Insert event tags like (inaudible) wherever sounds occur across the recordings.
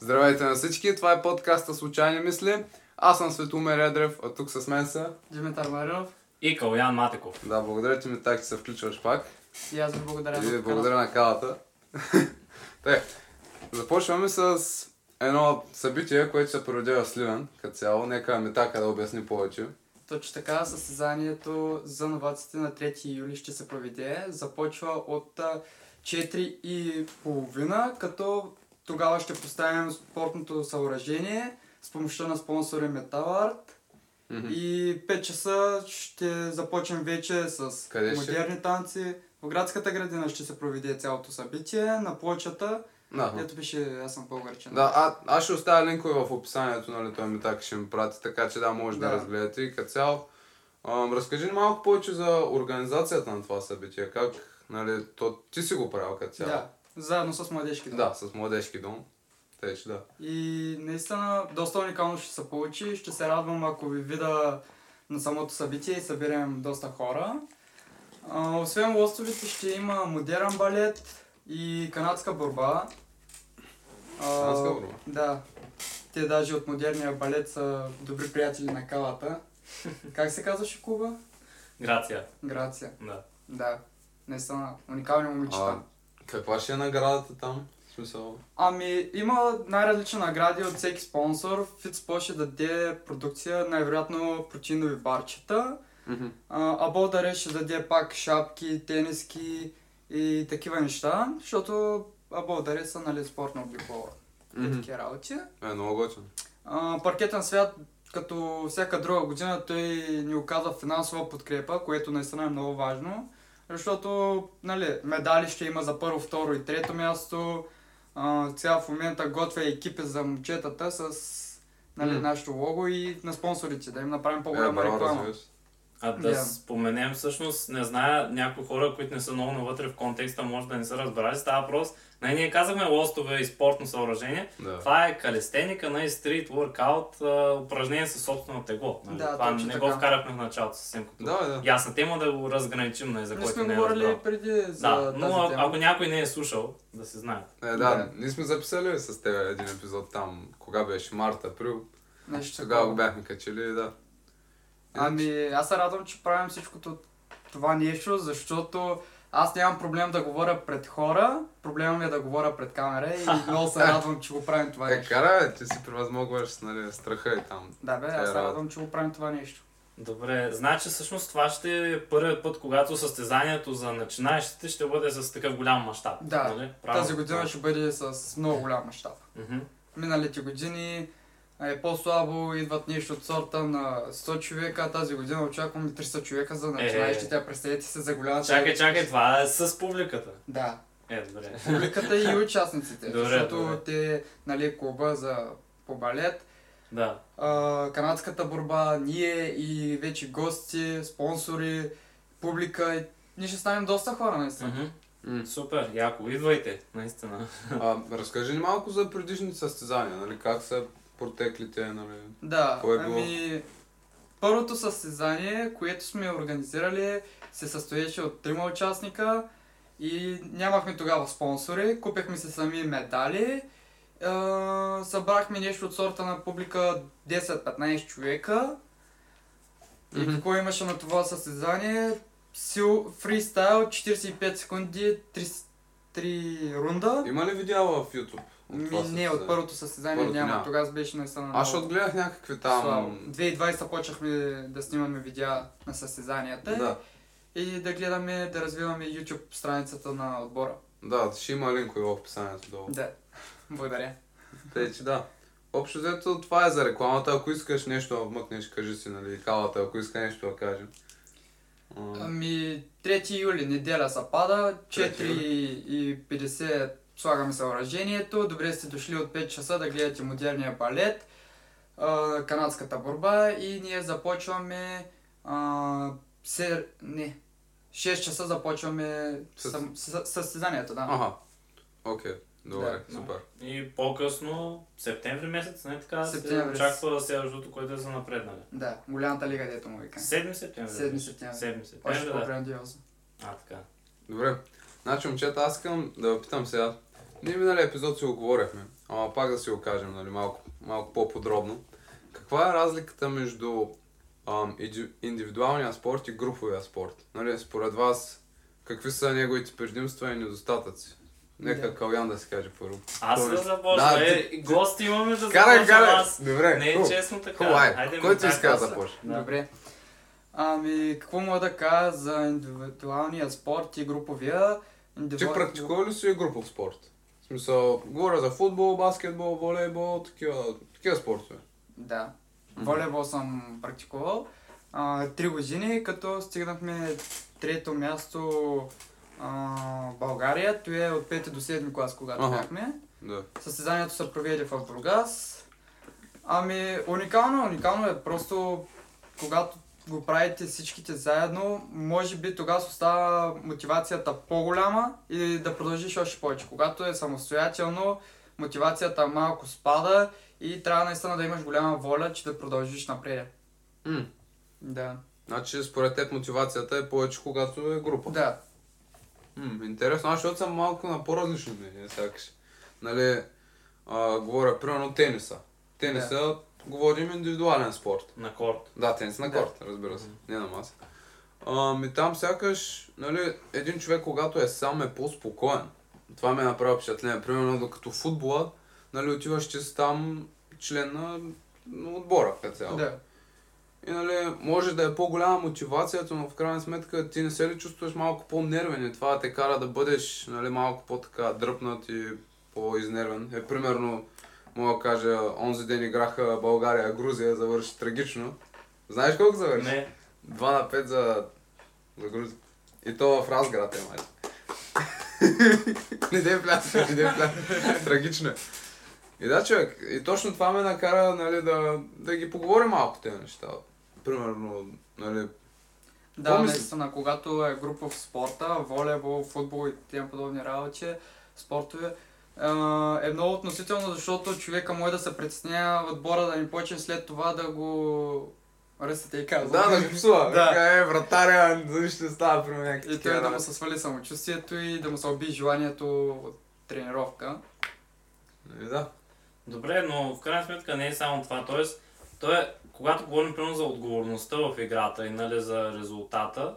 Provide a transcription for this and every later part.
Здравейте на всички, това е подкаста Случайни мисли. Аз съм Светомир Едрев, а тук с мен са... Димитър Маринов. И Калян Матеков. Да, благодаря ти ми так, че се включваш пак. И аз ви благодаря. И за ви благодаря на калата. (laughs) Те, започваме с едно събитие, което се проведе в Сливен, като цяло. Нека ми така да обясни повече. Точно така, състезанието за новаците на 3 юли ще се проведе. Започва от а, 4 и половина, като тогава ще поставим спортното съоръжение с помощта на спонсори Art. Мгм. И 5 часа ще започнем вече с Къде ще? модерни танци. В градската градина ще се проведе цялото събитие, на плочата. Да. Ето пише, аз съм българчен. Да, а, аз ще оставя линкове в описанието, нали, той ми така ще ми прати, така че да, може да, Да. разгледате и като цяло. Разкажи малко повече за организацията на това събитие, как, нали, то, ти си го правил като цяло. да. Заедно с младежки дом. Да, с младежки дом. Те, че да. И наистина доста уникално ще се получи. Ще се радвам, ако ви видя на самото събитие и съберем доста хора. А, освен лостовите ще има модерен балет и канадска борба. А, Канадска борба? Да. Те даже от модерния балет са добри приятели на калата. Как се казваше клуба? Грация. Грация. Да. Да. Наистина, уникални момичета. А, каква ще е наградата там? Смисъл? Ами, има най-различни награди от всеки спонсор. Фитспо ще даде продукция, най-вероятно протеинови барчета. Мгм. А Аболдаре ще даде пак шапки, тениски и такива неща, защото Аболдаре са нали, спортно облекло и Мгм. такива работи. Е, много готино. Паркетен свят, като всяка друга година, той ни оказва финансова подкрепа, което наистина е много важно. Защото нали, медали ще има за първо, второ и трето място. А, сега в момента готвя екипи за момчетата с нали, М. нашето лого и на спонсорите, да им направим Е, по-голяма браво, реклама. разбира се. А да Да. споменем всъщност, не зная, някои хора, които не са много навътре в контекста, може да не са разбрали, става въпрос. Най- ние казахме лостове и спортно съоръжение. Да. Това е калестеника, на стрит, воркаут, упражнение със собствено тегло. Нали? Да, Това точно не така. го вкарахме в началото съвсем като Да, да. ясна тема да го разграничим, нали, за Ние който сме не е разбрал. преди за Да, но а- тема. ако някой не е слушал, да се знае. Е, да, Да. ние сме записали с теб един епизод там, кога беше, март, април. Нещо Тогава го бяхме качили, да. Ами, аз се радвам, че правим всичкото това нещо, защото аз нямам проблем да говоря пред хора, проблема ми е да говоря пред камера и (laughs) много се радвам, че го правим това Е, нещо. кара, бе, ти си превъзмогваш, нали, страха и там. Да бе, Е, аз се радвам, че го правим това нещо. Добре, значи всъщност това ще е първият път, когато състезанието за начинаещите ще бъде с такъв голям мащаб. Да, нали? Правилно? Тази година ще бъде с много голям мащаб. Миналите години е по-слабо, идват нещо от сорта на 100 човека, а тази година очакваме 300 човека за начинаещите. Представете се за голямата... Чакай, чакай, това е с публиката. Да, Е, добре. публиката и (laughs) участниците, Добре, защото добре. те, нали, клуба за по балет, Да. а, канадската борба, ние и вече гости, спонсори, публика. Ние ще станем доста хора, наистина. Мгм. М. Супер, яко, идвайте, наистина. А, разкажи ни малко за предишните състезания, нали, как са протекли те, нали. Да, Кое е било? ами... Първото състезание, което сме организирали, се състоеше от трима участника и нямахме тогава спонсори, купихме се сами медали, а, събрахме нещо от сорта на публика 10-15 човека и Мгм. какво имаше на това състезание? Сил фристайл 45 секунди, 3, 3 рунда. Има ли видеа в YouTube? Ми, не, от състезание? първото състезание Първото няма. няма. Тогава беше наистина Аз ще отгледах някакви там... Слабо. 2020 почнахме да снимаме видеа на състезанията Да, и да гледаме, да развиваме YouTube страницата на отбора. да, ще има линкове в описанието долу. Да, благодаря. Тъй, че да. Общо взето това е за рекламата. Ако искаш нещо да вмъкнеш, кажи си, нали, калата, ако иска нещо да каже. А, Ами, 3 юли, неделя се пада, 3 4.50 слагаме съоръжението, добре сте дошли от 5 часа да гледате модерния балет, канадската борба и ние започваме а, се, не, 6 часа започваме Със- съ- съ- състезанието, да. Аха. Окей. Добре, Да. супер. И по-късно, септември месец, не така, се Септември. очаква следващото, което е за напреднали. Да, голямата лига, дето му вика. 7 септември. 7 беше. септември. 7 Още септември, да. по-грандиозно. А, така. Добре. Значи, момчета, аз искам да ви питам сега. Ние минали епизод си го говорихме, ама пак да си го кажем, нали, малко, малко по-подробно. Каква е разликата между ам, индивидуалния спорт и груповия спорт? Нали, според вас, какви са неговите предимства и недостатъци? Нека Да. Калян да си каже първо. Аз да започна. Да, е, ти- гости имаме да Карай, започна карай! аз. Добре, Не е хубаво. честно така. Хубаво, айде. Хайде, Който иска да започне. Да. Добре. Ами, какво мога да кажа за индивидуалния спорт и груповия? Ти Индивидуал- практикува ли си групов спорт? В смисъл, говоря за футбол, баскетбол, волейбол, такива, такива спортове. Да. Волейбол съм практикувал. А, три години, като стигнахме трето място а, България. Това е от 5 до 7 клас, когато Ага. бяхме. Да. Състезанието се проведе в Бургас. Ами, уникално, уникално е просто, когато го правите всичките заедно, може би тогава остава мотивацията по-голяма и да продължиш още повече. Когато е самостоятелно, мотивацията малко спада и трябва наистина да имаш голяма воля, че да продължиш напред. М. Да. Значи, според теб мотивацията е повече, когато е група. Да. М, интересно, аз защото съм малко на по-различно мнение, сякаш. Нали, а, говоря, примерно тениса. Тениса го водим индивидуален спорт. На корт. Да, тенис на Да. корт, разбира се, не на маса. Ами там сякаш, нали, един човек, когато е сам, е по-спокоен. Това ми е направи впечатление. Примерно, докато футбола, нали, отиваш, че си там член на, на отбора, като цяло. Да. И нали, може да е по-голяма мотивацията, но в крайна сметка ти не се ли чувстваш малко по-нервен и това те кара да бъдеш нали, малко по-така дръпнат и по-изнервен. Е, примерно, мога да кажа, онзи ден играха България, Грузия, завърши трагично. Знаеш колко завърши? Не. 2 на 5 за, за Грузия. И то в Разград е мач. не дей пляса, не дей пляса. Трагично е. И да, човек, и точно това ме накара нали, да, да ги поговорим малко тези неща. Примерно, нали, Да, наистина, когато е група в спорта, волейбол, футбол и тем подобни работи, спортове, е много относително, защото човека може да се притеснява отбора да ни почне след това да го ръсите и казва. да, да го псува. Да. Е, вратаря, ще става при някакви И той да му се свали самочувствието и да му се уби желанието от тренировка. И да. Добре, но в крайна сметка не е само това. Тоест, то е, когато говорим примерно за отговорността в играта и нали, за резултата,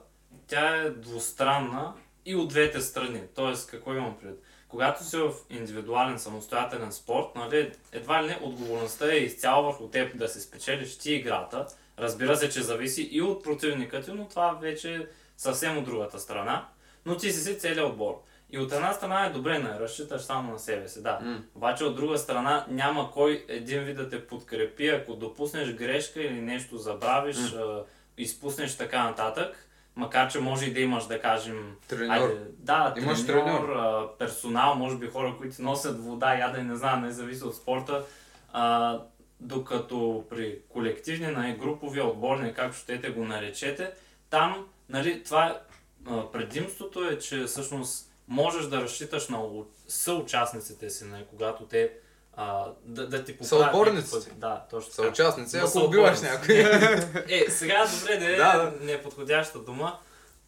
тя е двустранна и от двете страни. Тоест, какво имам пред? Когато си в индивидуален, самостоятелен спорт, нали, едва ли не отговорността е изцяло върху теб да се спечелиш ти играта. Разбира се, че зависи и от противника ти, но това вече е съвсем от другата страна. Но ти си си целият отбор. И от една страна е добре, не разчиташ само на себе си, да. М. Обаче от друга страна няма кой един вид да те подкрепи, ако допуснеш грешка или нещо забравиш, а, изпуснеш така нататък. Макар, че може и да имаш, да кажем, Треньор. Айде, да, Имаш треньор, треньор. персонал, може би хора, които носят вода, ядене, не знам, не зависи от спорта. А, докато при колективния, нали, груповия отборник, както щете го наречете, там, нали, това а, предимството е, че всъщност можеш да разчиташ на съучастниците си, нали, когато те а, да, да ти поправят. Пъти. Да, точно така. участници, На ако убиваш съотборници. някой. (laughs) Е, сега добре, да е Да, да. неподходяща дума.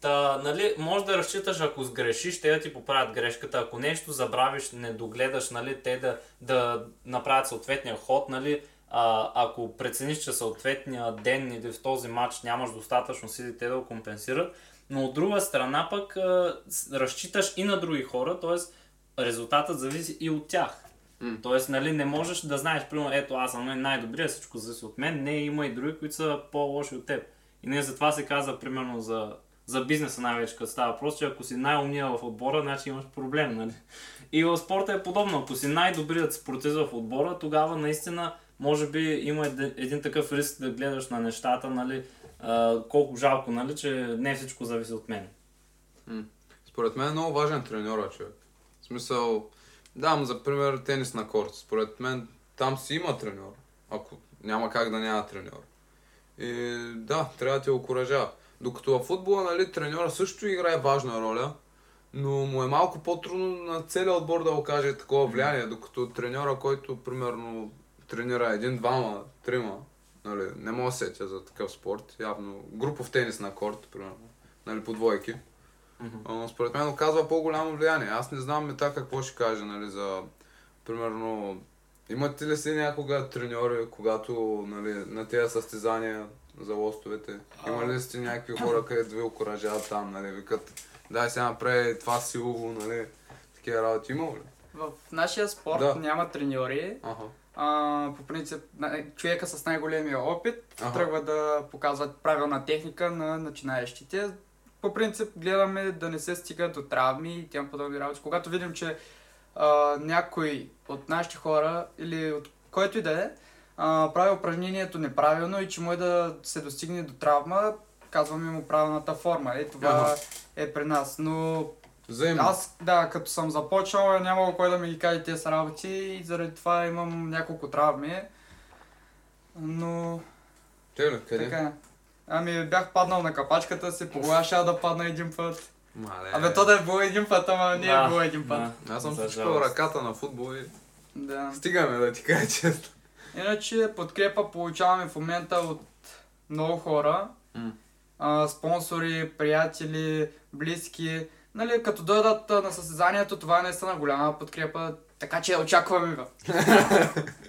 Та, нали, може да разчиташ, ако сгрешиш, те да ти поправят грешката. Ако нещо забравиш, не догледаш, нали, те да, да направят съответния ход, нали, а, ако прецениш, че съответния ден или в този матч нямаш достатъчно сили, те да го компенсират. Но от друга страна пък а, разчиташ и на други хора, т.е. резултатът зависи и от тях. М. Тоест, нали, не можеш да знаеш, примерно, ето аз съм най-добрия, всичко зависи от мен. Не, има и други, които са по-лоши от теб. И не затова се казва, примерно, за, за бизнеса най-вече, като става въпрос, че ако си най-умния в отбора, значи имаш проблем, нали? И в спорта е подобно. Ако си най-добрият спортист в отбора, тогава наистина, може би, има един, такъв риск да гледаш на нещата, нали, а, колко жалко, нали, че не всичко зависи от мен. Според мен е много важен треньора, човек. В смисъл, дам за пример тенис на корт. Според мен там си има треньор. Ако няма как да няма треньор. И да, трябва да те окоръжава. Докато в футбола, нали, треньора също играе важна роля, но му е малко по-трудно на целия отбор да окаже такова влияние, докато треньора, който примерно тренира един, двама, трима, нали, не мога да сетя за такъв спорт, явно групов тенис на корт, примерно, нали, по двойки. Но според мен оказва по-голямо влияние. Аз не знам мета какво ще каже, нали, за... Примерно, имате ли си някога треньори, когато, нали, на тези състезания за лостовете? Има ли сте някакви хора, където ви окоръжават там, нали, викат, дай сега направи това силово, нали, такива работи има ли? В нашия спорт Да. няма треньори. Ага. А, по принцип, човека с най-големия опит Аха. тръгва да показва правилна техника на начинаещите. По принцип гледаме да не се стига до травми и тям подобни работи. Когато видим, че а, някой от нашите хора или от който и да е, прави упражнението неправилно и че може да се достигне до травма, казваме му правилната форма. Е, това Аха. е при нас. Но Взаимно. аз, да, като съм започнал, нямало кой да ми ги каже тези работи и заради това имам няколко травми. Но Те ли, къде? така е. Ами бях паднал на капачката си, по глава щях да падна един път. Мале. Абе то да е било един път, ама не Да, е било един път. да. Аз съм всичко ръката на футбол и Да. стигаме да ти кажа често. Иначе подкрепа получаваме в момента от много хора. М. А, спонсори, приятели, близки. Нали, като дойдат на състезанието, това е наистина голяма подкрепа. Така че очакваме ви. (laughs)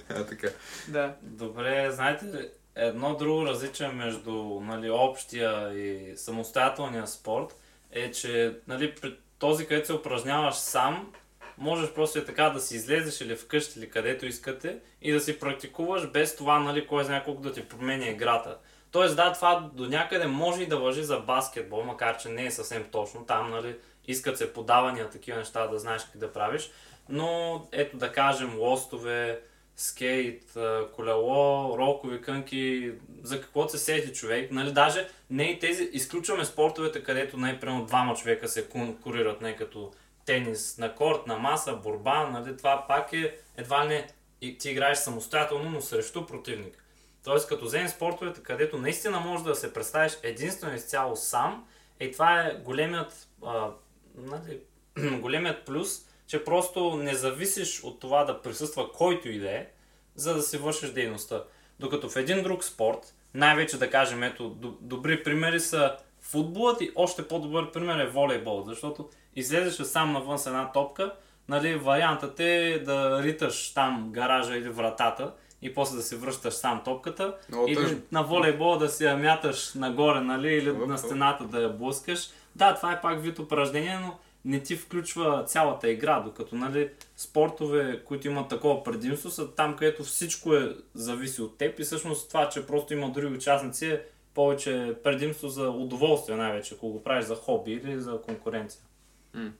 А, така. Да. Добре, знаете ли, едно друго различие между нали, общия и самостоятелния спорт е, че нали, при този, където се упражняваш сам, можеш просто е така да си излезеш или вкъщи или където искате и да си практикуваш без това, нали, кой знае колко да ти променя играта. Тоест, да, това до някъде може и да въжи за баскетбол, макар че не е съвсем точно. Там, нали, искат се подавания, такива неща, да знаеш как да правиш. Но, ето да кажем, лостове, скейт, колело, ролкови кънки, за какво се сети човек. Нали, даже не и тези, изключваме спортовете, където най-примерно двама човека се конкурират, не като тенис на корт, на маса, борба, нали, това пак е едва не и ти играеш самостоятелно, но срещу противник. Тоест, като вземем спортовете, където наистина можеш да се представиш единствено изцяло сам, е това е големият, а, нали, (clears throat) големият плюс, че просто не зависиш от това да присъства който и да е, за да си вършиш дейността. Докато в един друг спорт, най-вече да кажем, ето, добри примери са футболът и още по-добър пример е волейбол, защото излезеш сам навън с една топка, нали, вариантът е да риташ там гаража или вратата и после да си връщаш сам топката Много или тъжно. на волейбол да си я мяташ нагоре, нали, или на стената да я блъскаш. Да, това е пак вид упражнение, но не ти включва цялата игра, докато нали, спортове, които имат такова предимство, са там, където всичко е зависи от теб и всъщност това, че просто има други участници е повече предимство за удоволствие най-вече, ако го правиш за хоби или за конкуренция.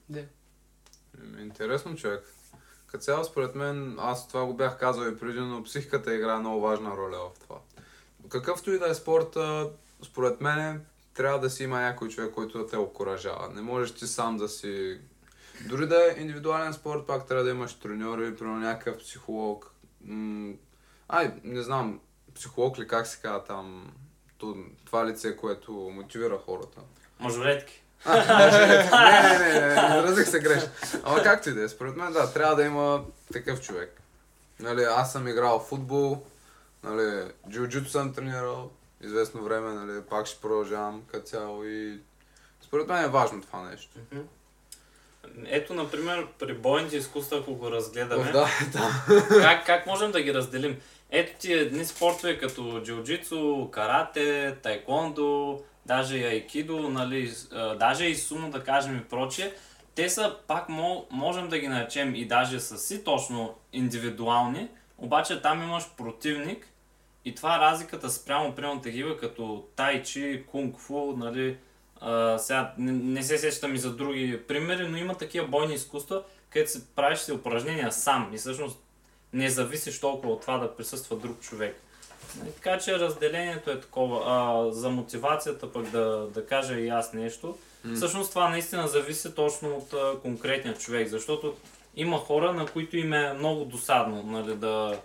Да. Еми, Интересно човек. Като цяло, според мен, аз това го бях казал и преди, но психиката играе много важна роля в това. Какъвто и да е спорта, според мен, трябва да си има някой човек, който да те окоръжава. Не можеш ти сам да си... Дори да е индивидуален спорт, пак трябва да имаш треньори, примерно някакъв психолог. М- Ай, не знам, психолог ли, как се казва там, то- това лице, което мотивира хората. Мажоретки. не, не, не, не, изразих се грешно. Ама както и да е, според мен, да, трябва да има такъв човек. Нали, аз съм играл в футбол, нали, джиу-джитсу съм тренирал известно време, нали, пак ще продължавам като цяло и според мен е важно това нещо. Ето, например, при бойните изкуства, ако го разгледаме, да, да. как, как можем да ги разделим? Ето ти едни спортове като джиу-джитсу, карате, тайкондо, даже и айкидо, нали, даже и сумо да кажем и прочие. Те са пак мо, можем да ги наречем и даже са си точно индивидуални, обаче там имаш противник и това е разликата спрямо примерно такива като тайчи, кунг-фу, нали, а, сега не, не се сещам и за други примери, но има такива бойни изкуства, където се правиш си упражнения сам и всъщност не зависиш толкова от това да присъства друг човек. Нали, Така че разделението е такова. А, за мотивацията пък да, да кажа и аз нещо. М. Всъщност това наистина зависи точно от а, конкретния човек, защото има хора, на които им е много досадно нали, да,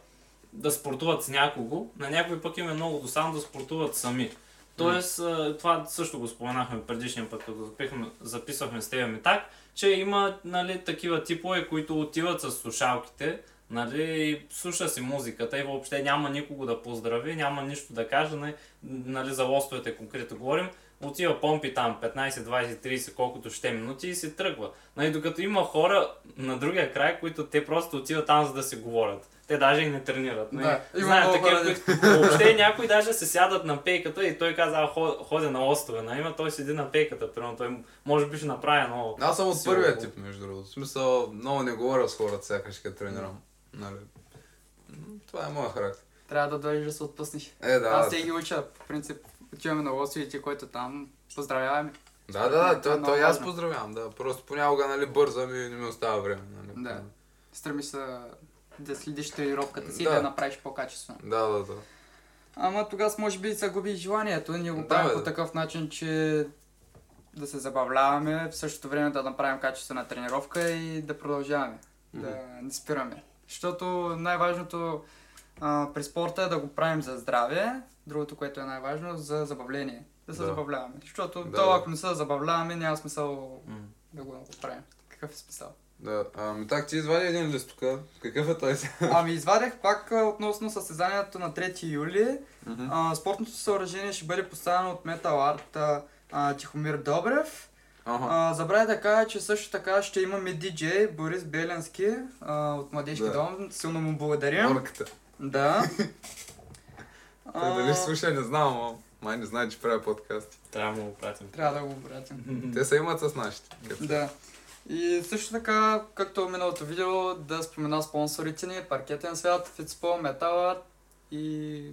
да спортуват с някого, на някой пък им е много досадно да спортуват сами. Тоест, това също го споменахме предишния път, като записвахме с теб ми так, че има нали, такива типове, които отиват с слушалките, нали, слуша си музиката и въобще няма никого да поздрави, няма нищо да каже, нали, нали, за лостовете конкретно говорим, отива помпи там 15, 20, 30, колкото ще минути и се тръгва. Нали, докато има хора на другия край, които те просто отиват там за да се говорят. Те даже и не тренират. Нали? Да, има много такива, които въобще някои даже се сядат на пейката и той каза, «А, хо- ходя на острове. Нали? Той седи на пейката, примерно той може би ще направи едно... Аз съм от първия тип, между другото. В смисъл, много не говоря с хората, сякаш като тренирам. Нали? Това е моя характер. Трябва да дойдеш да се отпуснеш. Е, да. Аз те ги уча, по принцип, отиваме на лосовите, който там поздравяваме. Да, да, да, е то, то и аз поздравявам, да. Просто понякога, нали, бързам и не ми остава време, нали. Да. Стремиш се да следиш тренировката си и Да. да я направиш по-качествено. Да, да, да. Ама тогава може би загуби желанието. Ние го Да, правим бе, по да. такъв начин, че да се забавляваме, в същото време да направим качествена тренировка и да продължаваме. Да не спираме. Защото най-важното а, при спорта е да го правим за здраве, другото, което е най-важно, за забавление. Да се Да. забавляваме. Защото Да, то, ако не се забавляваме, няма смисъл М. да го правим. Какъв е смисъл? Да, ами так, ти извади един лист тук. Какъв е той сега? Ами извадех пак относно състезанието на 3 юли. Мгм. А, спортното съоръжение ще бъде поставено от Metal Art а, Тихомир Добрев. А, забравя да кажа, че също така ще имаме диджей Борис Беленски а, от Младежки Да. дом. Силно му благодарим. Орката. Да. (laughs) Той дали слуша, не знам, но май не знае, че правя подкасти. Трябва да му го пратим. Трябва да го пратим. Те се имат с нашите. Да. И също така, както миналото видео, да спомена спонсорите ни, Паркетен свят, Фитспо, Art и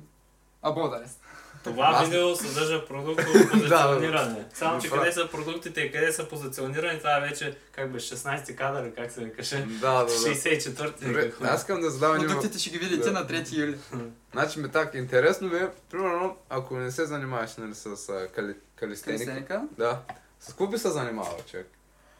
Абодарест. Това Аз- видео съдържа продуктово (laughs) позициониране. Само, че къде са продуктите и къде са позиционирани, това е вече как бе 16 кадър, как се викаше. Да, да, да. 64-ти. Добре, какво? аз искам да задавам. Продуктите ще ги видите Да. на 3 юли. (laughs) Значи ми так, интересно ми е, примерно, ако не се занимаваш нали, с а, кали, Калистеника. да, с какво би се занимавал човек?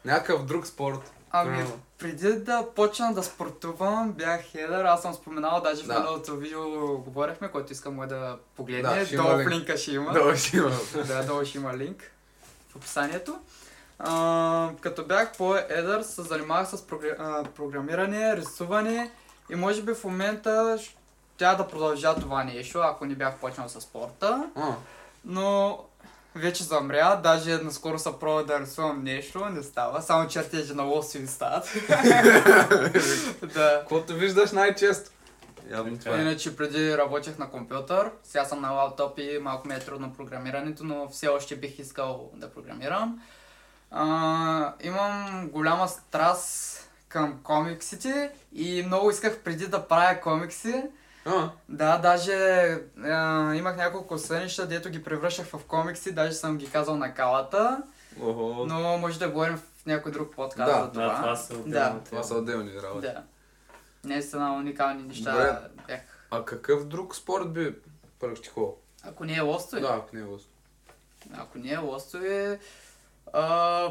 Някакъв друг спорт? Ами, преди да почна да спортувам, бях хедър. Аз съм споменал, даже в Да. миналото видео говорихме, който искам е да погледне. Да, долу линк. линка ще има. Да, ще има. да, долу ще има линк в описанието. А, като бях по-едър, се занимавах с програ... а, програмиране, рисуване и може би в момента тя да продължа това нещо, ако не бях почнал с спорта. А, Но вече замря, даже наскоро се пробва да рисувам нещо, не става, само чертежи на лоси стават. (laughs) да. Каквото виждаш най-често. Явно това е. Иначе преди работех на компютър, сега съм на лаптоп и малко ми е трудно програмирането, но все още бих искал да програмирам. А, имам голяма страст към комиксите и много исках преди да правя комикси. А, Да, даже а, имах няколко сънища, дето ги превръщах в комикси, даже съм ги казал на калата, охо. но може да говорим в някой друг подкаст Да, за това. Да, това са Да. отделно. Това са отделни работи. Да. Наистина уникални неща Добре. бях. А какъв друг спорт би практикувал? Ако не е лостови, Да, ако не е лост. ако не е лостови, а,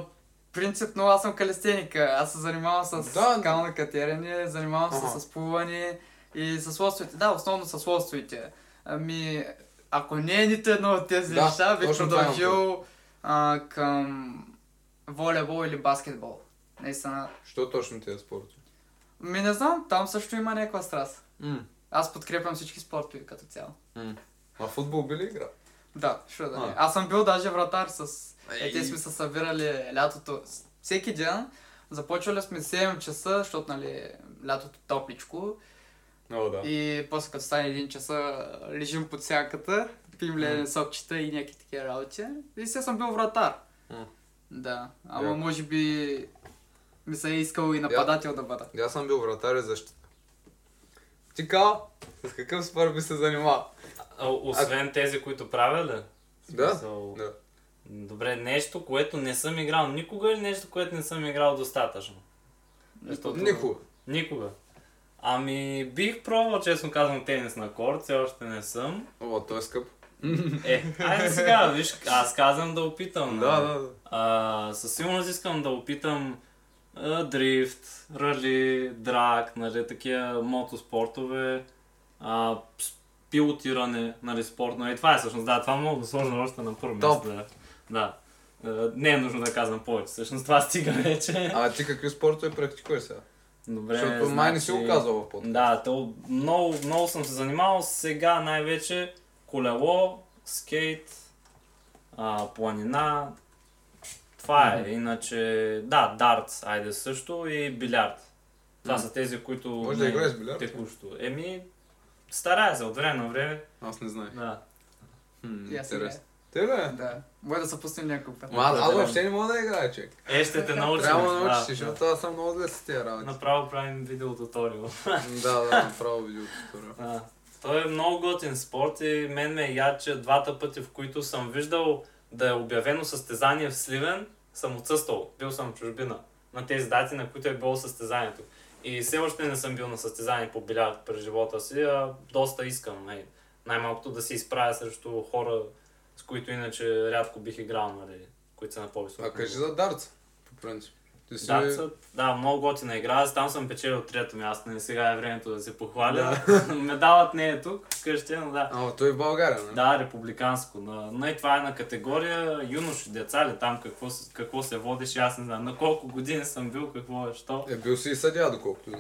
принципно аз съм калистеника. Аз се занимавам с Да. скално катерене, занимавам се Ага. с плуване и с лостовите. Да, основно с лостовите. Ами, ако не е нито едно от тези Да, неща, бих продължил а, към волейбол или баскетбол. Наистина. Що точно тези спорти? Ми не знам, там също има някаква страст. М, Аз подкрепям всички спортове като цяло. м. А футбол би ли играл? Да, що да не. Аз съм бил даже вратар с... Е, те сме се събирали лятото. Всеки ден. Започвали сме 7 часа, защото нали лятото топличко. О, да. И после като стане 1 часа, лежим под сянката, пим ледени сокчета и някакви такива работи. И сега съм бил вратар. М. Да, ама Яко. може би ми се е искал и нападател да бъда. Аз съм бил вратар и защита. Ти Као, с какъв спорт би се занимавал? А, освен тези, които правя ли? Да, смисъл, да. Добре, нещо, което не съм играл никога или нещо, което не съм играл достатъчно? Защото- Никога. Никога. Ами, бих пробвал, честно казвам, тенис на корт, все още не съм. О, той е скъп. Е, айде сега, виж, аз казвам да опитам. Да, нали? да, да. А, със сигурност искам да опитам а, дрифт, рали, драк, нали, такива мотоспортове, а, пилотиране, нали, спортно. И това е всъщност, да, това е много сложно още на първо място. Да. да. Не е нужно да казвам повече, всъщност това стига вече. А ти какви спортове практикуваш сега? Добре, Защото май не си го казал в подкаст. Да, то много, много съм се занимавал сега най-вече колело, скейт, а, планина. Това е. Иначе, да, дартс, айде също и билярд. Това Мгм. са тези, които... Може да играеш билярд? Текущо. Еми, старая се от време на време. Аз не знаех. Да. Хм, аз интересно. Те ли? Да. Може да се пуснем няколко пъти. Ма аз, въобще не мога да играя, човек. Е, ще те научим. Трябва да да, научиш, защото аз съм много зле с тези работи. Направо правим видеотуториал. (laughs) Да, да, направо видеото туториал. Да. Той е много готин спорт и мен ме е яд, че двата пъти, в които съм виждал да е обявено състезание в Сливен, съм отсъствал. Бил съм в чужбина на тези дати, на които е било състезанието. И все още не съм бил на състезание по билярд през живота си, а доста искам. Най- най-малкото да се изправя срещу хора, с които иначе рядко бих играл, нали, които са на по-високо. А кажи за дартс, по принцип. Ти си... Да, да, много готина игра. Там съм печелил трето място. Не сега е времето да се похваля. (laughs) Медалът не е тук, вкъщи, но да. А, той е в България, не? Да, републиканско. На, на и това е на категория юноши, деца ли там, какво, какво се водиш, аз не знам. На колко години съм бил, какво е, що. Е, бил си и съдя, доколкото.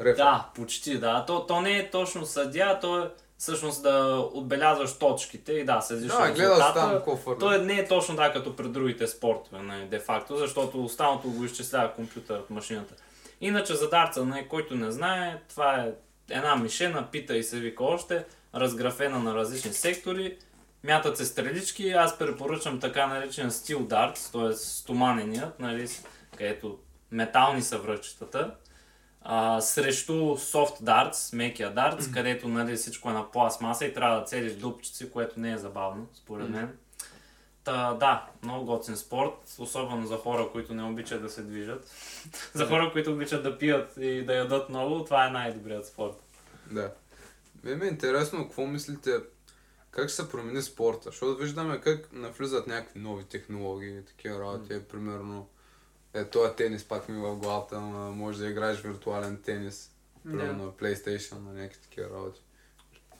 Рефер. Да, почти, да. То, то не е точно съдя, то е всъщност да отбелязваш точките и да, следиш Да, гледаш там какво фърля. То е, не е точно така като при другите спортове, де факто, защото останалото го изчислява компютърът, машината. Иначе за дарца, нали, който не знае, това е една мишена, пита и се вика още, разграфена на различни сектори, мятат се стрелички, аз препоръчам така наречен стил дартс, т.е. стоманеният, нали, където метални са връчетата, а, срещу soft darts, мекия darts, където нали, всичко е на пластмаса и трябва да целиш дупчици, което не е забавно, според мен. Та, да, много готин спорт, особено за хора, които не обичат да се движат. (laughs) за хора, които обичат да пият и да ядат много, това е най-добрият спорт. Да. Мен ми е интересно, какво мислите, как ще се промени спорта? Защото виждаме как навлизат някакви нови технологии, такива работи. Примерно, е, този тенис пак ми е в главата, ама може да играеш виртуален тенис. Примерно на PlayStation, на някакви такива работи.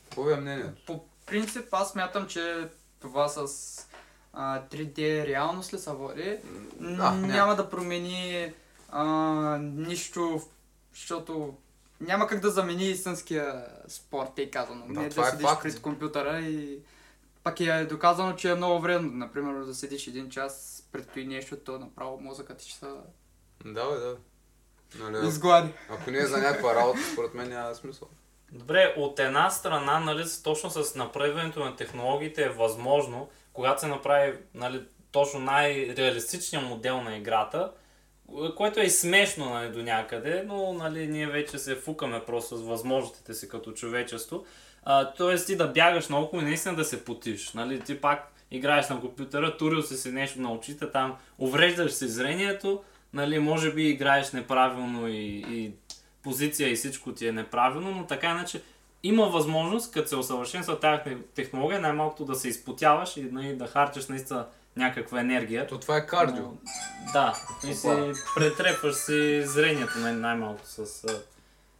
Какво е мнението? По принцип аз мятам, че това с а, 3D реалност ли се води, Да, няма да промени а, нищо, защото няма как да замени истинския спорт, е казано. Да, не това да е седиш факт. пред компютъра и пак е доказано, че е много вредно. Например, да седиш един час, предстои нещо, то направо мозъкът ти ще се Да, бе, да. Нали, изглади. ако не е за някаква работа, според мен няма смисъл. Добре, от една страна, нали, точно с направянето на технологиите е възможно, когато се направи нали, точно най-реалистичният модел на играта, което е и смешно нали, до някъде, но нали, ние вече се фукаме просто с възможностите си като човечество. А, тоест ти да бягаш наоколо и наистина да се потиш. Нали? Ти пак играеш на компютъра, турил си си нещо на очите, там увреждаш си зрението, нали, може би играеш неправилно и, и позиция и всичко ти е неправилно, но така иначе има възможност, като се усъвършенства тази технология, най-малкото да се изпотяваш и нали, да харчиш наистина някаква енергия. То това е кардио. Но, Да, и си претрепваш си зрението най- най-малко с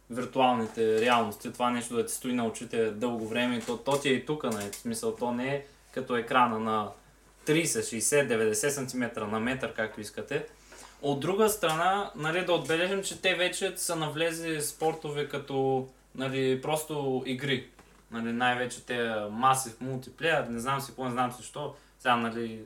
виртуалните реалности. Това нещо да ти стои на очите дълго време, то, то ти е и тук, нали? в смисъл, то не е като екрана на 30, 60, 90 см на метър, както искате. От друга страна, нали, да отбележим, че те вече са навлезли спортове като нали, просто игри. Нали, най-вече те масив мултиплеер, не знам си какво, не знам си що. Сега, нали,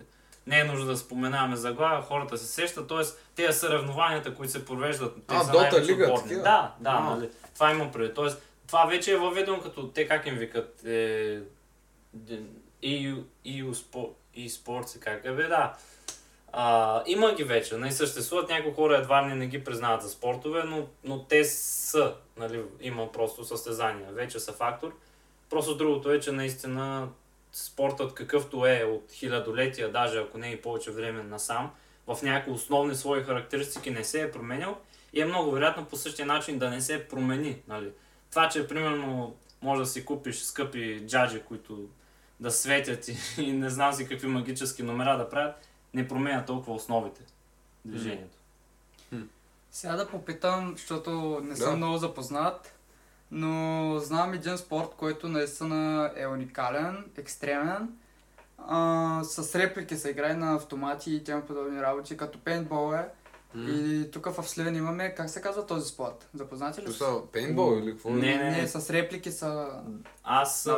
не е нужно да споменаваме заглавия, хората се сещат, т.е. тези съревнованията, които се провеждат, те А, са най-вече лига, такива? Да, да, А. нали, това има преди. Тоест, това вече е въведено като, те как им викат, е, EU, EU Sport, e-sports, как бе, да. А, има ги вече, нали, съществуват някои хора едва не, не ги признават за спортове, но, но те са, нали, има просто състезания, вече са фактор. Просто другото е, че наистина спортът какъвто е от хилядолетия, даже ако не и повече време насам, в някои основни свои характеристики не се е променял и е много вероятно по същия начин да не се промени. Нали. Това, че примерно може да си купиш скъпи джаджи, които да светят и, (laughs) и не знам си какви магически номера да правят, не променя толкова основите движението. Сега да попитам, защото не съм Да. много запознат, но знам един спорт, който наистина е уникален, екстремен. А, с реплики се играе на автомати и тем подобни работи, като пейнтбол е. М. И тук в Сливен имаме, как се казва този спорт? Запознати ли? Смисъл, пейнтбол или какво? Не, не. Не, с реплики са... Аз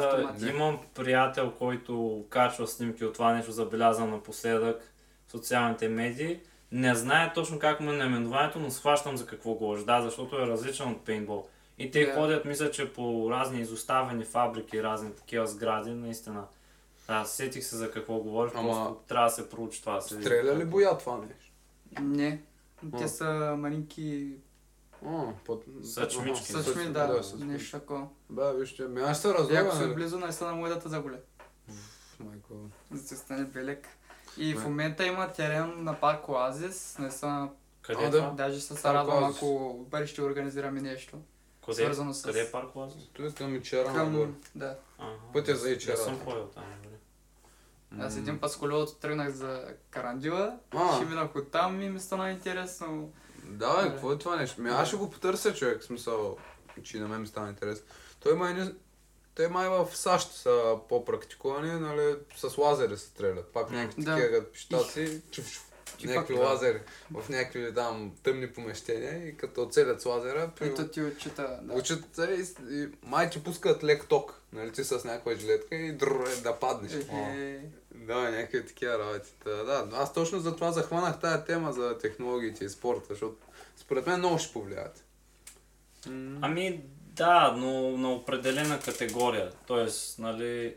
имам приятел, който качва снимки от това нещо, забелязан напоследък в социалните медии. Не знае точно как му е наименованието, но схващам за какво говориш. Да, защото е различен от пейнтбол. И те Да. ходят, мисля, че по разни изоставени фабрики, разни такива сгради, наистина. Да, сетих се за какво говориш, Ама- просто трябва да се проучи това. Стреля ли боя това нещо? Не. Те са малинки А, под... Съчмички. Съчми, да, съчми. нещо такова. Бе, вижте, ми аз ще И ако си нали? близо, наистина може да те заболе. Майко. За да стане белек. И Да. в момента има терен на парк Оазис, наистина, Къде А, е да. даже се радвам, ако в бъдеще ще организираме нещо. Къде, свързано с- къде е парк Лазарс? Той е към Ичера. Към... Да. Ага. Пътя за Не Ичера. съм ходил там. Аз един път с колелото тръгнах за Карандила, А. ще минах от там и ми стана интересно. Да, бе, какво е това нещо? Ми, аз ще го потърся, човек, смисъл, че на мен ми стана интересно. Той май не... Те май в САЩ са по-практикувани, нали, с лазери се стрелят. Пак някакви Да. такива пищаци, чуф, някакви пак, да. лазери в някакви там тъмни помещения и като оцелят с лазера, при... Ето ти отчита. Да. Учат се и, и май ти пускат лек ток, нали, ти с някаква жилетка и дрр, да паднеш. Е, Да, някакви такива работи. Да, но аз точно за това захванах тая тема за технологиите и спорта, защото според мен много ще повлияят. М, Ами да, но на определена категория. Тоест, нали,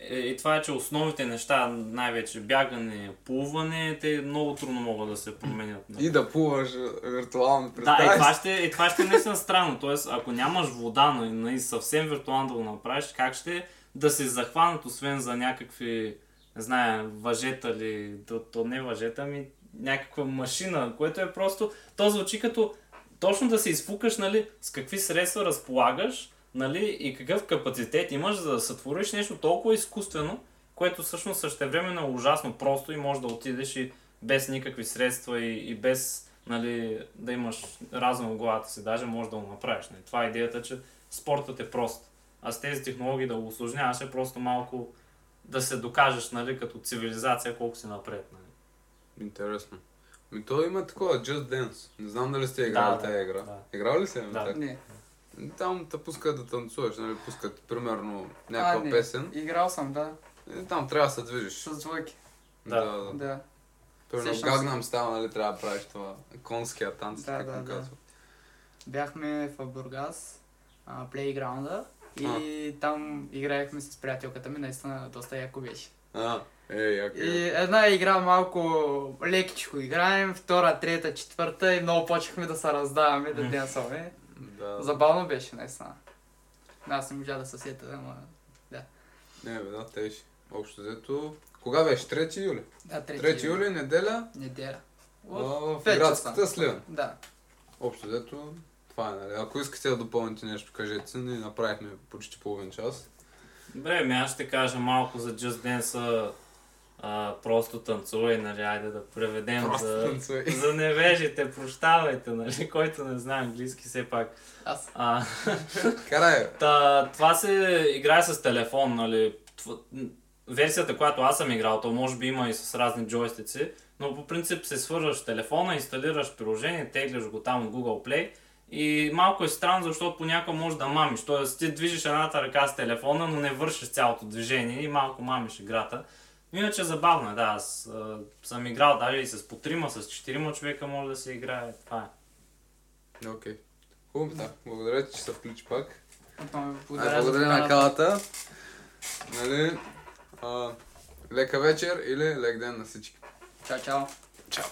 е, и това е, че основните неща, най-вече бягане, плуване, те много трудно могат да се променят. нали? И да плуваш е, виртуално, Да, и това ще, и това ще е наистина странно. Тоест, ако нямаш вода, нали, нали, съвсем виртуално да го направиш, как ще да се захванат, освен за някакви, не знае, въжета ли, то, то не въжета, ами някаква машина, което е просто, то звучи като точно да се изфукаш, нали, с какви средства разполагаш, нали, и какъв капацитет имаш, за да сътвориш нещо толкова изкуствено, което всъщност същевременно е ужасно просто и може да отидеш и без никакви средства и, и без нали, да имаш разум в главата си, даже можеш да го направиш. Нали. Това е идеята, че спортът е прост. А с тези технологии да го усложняваш е просто малко да се докажеш нали, като цивилизация колко си напред. Нали. Интересно. Ми то има такова, Just Dance. Не знам дали сте играли Да, тази да, игра. да. Играл ли се? Да. така? Не. Там те пускат да танцуваш, нали, пускат примерно А, някаква не. песен. Играл съм, да. И там трябва да се движиш. С двойки. Да. да. да. Да. Примерно Сещам се. Gangnam Style, нали, трябва да правиш това. Конския танц, Да, как да, да. казва. Бяхме в Бургас, а, плейграунда и там играехме с приятелката ми, наистина доста яко беше. А, ей, яко. И една игра малко лекичко играем, втора, трета, четвърта и много почехме да се раздаваме, да М. денсаме. Да. Забавно беше, наистина. Аз не можа да се сета, ама... Не, бе, да, теж. Общо взето. Кога беше? 3 юли? Да, 3, 3 юли, неделя, Неделя. а, От в градската. Сливен. Да. Общо взето, това е, нали. Ако искате да допълните нещо, кажете се, ние направихме почти половин час. Добре, ми аз ще кажа малко за Just Dance, а, просто танцувай, нали, айде да преведем Просто за, (laughs) за невежите, прощавайте, нали, (laughs) който не знае английски все пак. Аз. А, (laughs) Карай. Та, това се играе с телефон, нали. Версията, която аз съм играл, то може би има и с разни джойстици, но по принцип се свързваш в телефона, инсталираш приложение, тегляш го там от Google Play и малко е странно, защото понякога можеш да мамиш. Тоест ти движиш едната ръка с телефона, но не вършиш цялото движение и малко мамиш играта. Иначе забавно е, да. Аз а, съм играл даже и с по трима, с четирима човека може да се играе. Това е. Окей. Хубаво, да. Благодаря ти, че се включи пак. Ай, Благодаря, за благодаря на калата. Нали, а, лека вечер или лек ден на всички. Чао, чао. Чао.